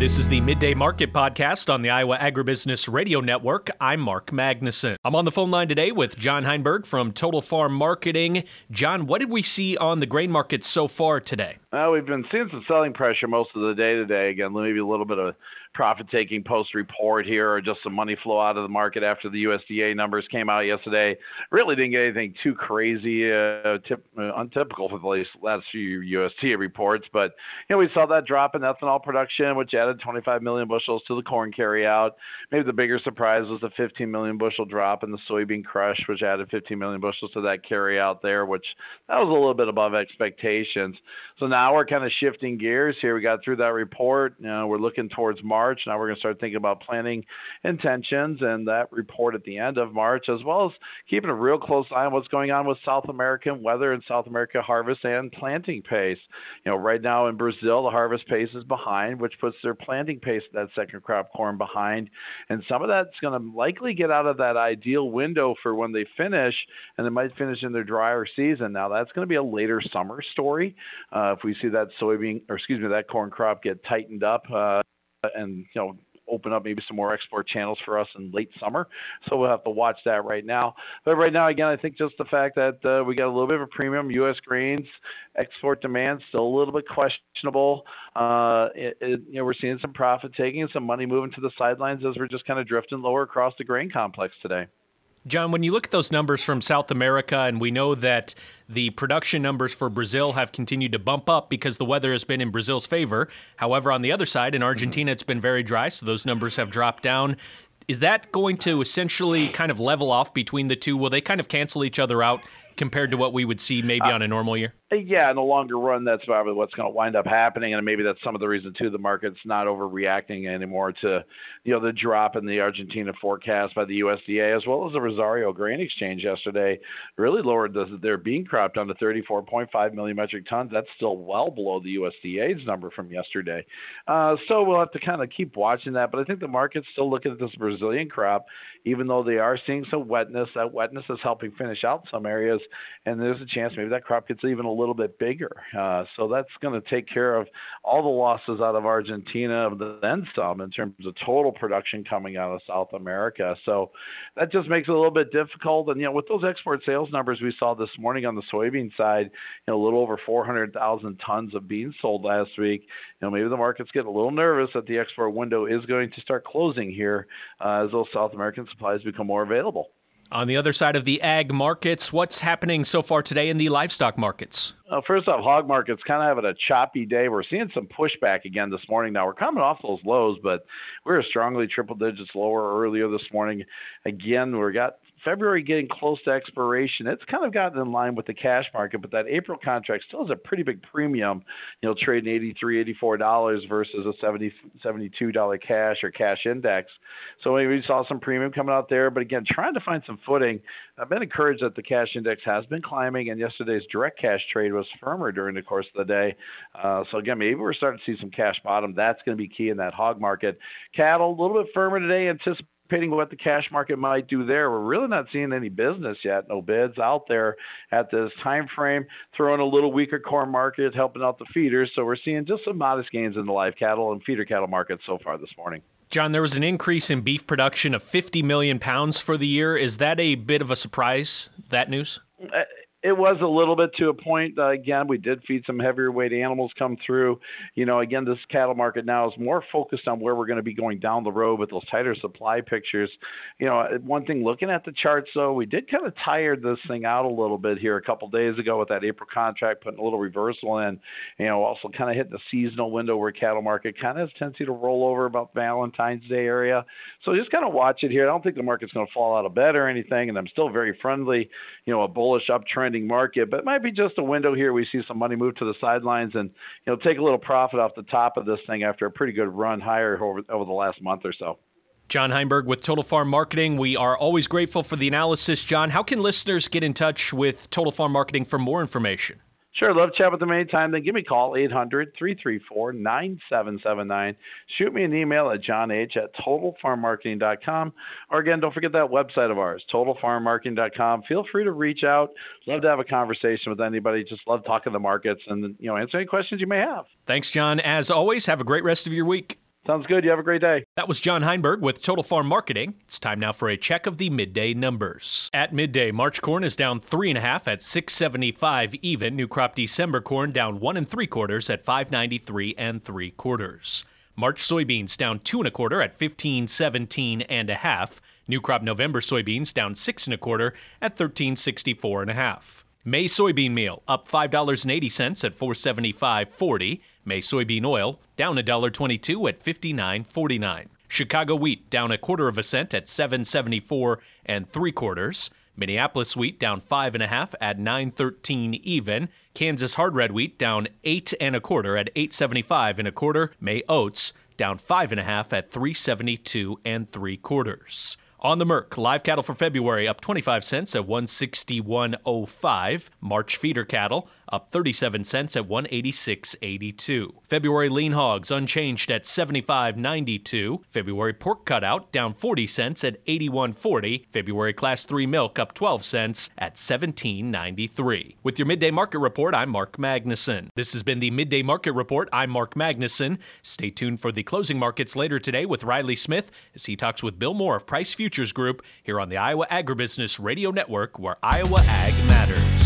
This is the Midday Market Podcast on the Iowa Agribusiness Radio Network. I'm Mark Magnuson. I'm on the phone line today with John Heinberg from Total Farm Marketing. John, what did we see on the grain market so far today? Well, we've been seeing some selling pressure most of the day today. Again, maybe a little bit of profit taking post report here or just some money flow out of the market after the USDA numbers came out yesterday. Really didn't get anything too crazy, uh, tip, uh, untypical for the last few USDA reports. But, you know, we saw that drop in ethanol production, which added 25 million bushels to the corn carryout. Maybe the bigger surprise was the 15 million bushel drop in the soybean crush, which added 15 million bushels to that carryout there, which that was a little bit above expectations. So now we're kind of shifting gears here. We got through that report. You know, we're looking towards March. March. Now we're going to start thinking about planning intentions and that report at the end of March, as well as keeping a real close eye on what's going on with South American weather and South America harvest and planting pace. You know, right now in Brazil, the harvest pace is behind, which puts their planting pace, that second crop corn, behind. And some of that's going to likely get out of that ideal window for when they finish, and they might finish in their drier season. Now, that's going to be a later summer story. Uh, if we see that soybean, or excuse me, that corn crop get tightened up. Uh, and you know open up maybe some more export channels for us in late summer. So we'll have to watch that right now. But right now, again, I think just the fact that uh, we got a little bit of a premium U.S. grains export demand still a little bit questionable. Uh, it, it, you know, we're seeing some profit taking, some money moving to the sidelines as we're just kind of drifting lower across the grain complex today. John, when you look at those numbers from South America, and we know that the production numbers for Brazil have continued to bump up because the weather has been in Brazil's favor. However, on the other side, in Argentina, it's been very dry, so those numbers have dropped down. Is that going to essentially kind of level off between the two? Will they kind of cancel each other out compared to what we would see maybe uh, on a normal year? Yeah, in the longer run, that's probably what's going to wind up happening, and maybe that's some of the reason too. The market's not overreacting anymore to, you know, the drop in the Argentina forecast by the USDA, as well as the Rosario Grain Exchange yesterday, really lowered the, their bean crop down to 34.5 million metric tons. That's still well below the USDA's number from yesterday. Uh, so we'll have to kind of keep watching that. But I think the market's still looking at this Brazilian crop, even though they are seeing some wetness. That wetness is helping finish out some areas, and there's a chance maybe that crop gets even a little bit bigger. Uh, so that's going to take care of all the losses out of Argentina, and then some in terms of total production coming out of South America. So that just makes it a little bit difficult. And you know, with those export sales numbers we saw this morning on the soybean side, you know, a little over 400,000 tons of beans sold last week. You know, maybe the market's getting a little nervous that the export window is going to start closing here uh, as those South American supplies become more available. On the other side of the ag markets, what's happening so far today in the livestock markets? Well, first off, hog markets kind of having a choppy day. We're seeing some pushback again this morning. Now we're coming off those lows, but we are strongly triple digits lower earlier this morning. Again, we got February getting close to expiration, it's kind of gotten in line with the cash market, but that April contract still has a pretty big premium, you know, trading 83 $84 versus a 70 $72 cash or cash index. So we saw some premium coming out there, but again, trying to find some footing. I've been encouraged that the cash index has been climbing, and yesterday's direct cash trade was firmer during the course of the day. Uh, so again, maybe we're starting to see some cash bottom. That's going to be key in that hog market. Cattle a little bit firmer today, anticipating anticipating what the cash market might do there. We're really not seeing any business yet, no bids out there at this time frame. Throwing a little weaker corn market, helping out the feeders. So we're seeing just some modest gains in the live cattle and feeder cattle markets so far this morning. John, there was an increase in beef production of 50 million pounds for the year. Is that a bit of a surprise, that news? Uh, Uh, it was a little bit to a point. Uh, again, we did feed some heavier weight animals come through. You know, again, this cattle market now is more focused on where we're going to be going down the road with those tighter supply pictures. You know, one thing looking at the charts, though, we did kind of tire this thing out a little bit here a couple days ago with that April contract, putting a little reversal in. You know, also kind of hitting the seasonal window where cattle market kind of has tendency to roll over about Valentine's Day area. So just kind of watch it here. I don't think the market's going to fall out of bed or anything, and I'm still very friendly. You know, a bullish uptrend market, but it might be just a window here. We see some money move to the sidelines and you know take a little profit off the top of this thing after a pretty good run higher over over the last month or so. John Heinberg with Total Farm Marketing. We are always grateful for the analysis. John, how can listeners get in touch with Total Farm Marketing for more information? Sure, love to chat with them anytime. Then give me a call, 800 334 9779. Shoot me an email at johnh at totalfarmmarketing.com. Or again, don't forget that website of ours, totalfarmmarketing.com. Feel free to reach out. Love to have a conversation with anybody. Just love talking the markets and you know answer any questions you may have. Thanks, John. As always, have a great rest of your week. Sounds good. You have a great day. That was John Heinberg with Total Farm Marketing. It's time now for a check of the midday numbers. At midday, March corn is down three and a half at 675 even. New crop December corn down one and three quarters at 593 and three quarters. March soybeans down two and a quarter at 1517 and a half. New crop November soybeans down six and a quarter at 1364 and a half. May soybean meal up $5.80 at 475.40. May soybean oil down $1.22 at 59.49. Chicago wheat down a quarter of a cent at 774 and three quarters. Minneapolis wheat down five and a half at 913 even. Kansas hard red wheat down eight and a quarter at 875 and a quarter. May oats down five and a half at 372 and three quarters. On the Merc, live cattle for February up 25 cents at 161.05. March feeder cattle up 37 cents at 186.82. February lean hogs unchanged at 75.92. February pork cutout down 40 cents at 81.40. February class 3 milk up 12 cents at 17.93. With your midday market report, I'm Mark Magnuson. This has been the midday market report. I'm Mark Magnuson. Stay tuned for the closing markets later today with Riley Smith as he talks with Bill Moore of Price Futures Group here on the Iowa Agribusiness Radio Network, where Iowa Ag matters.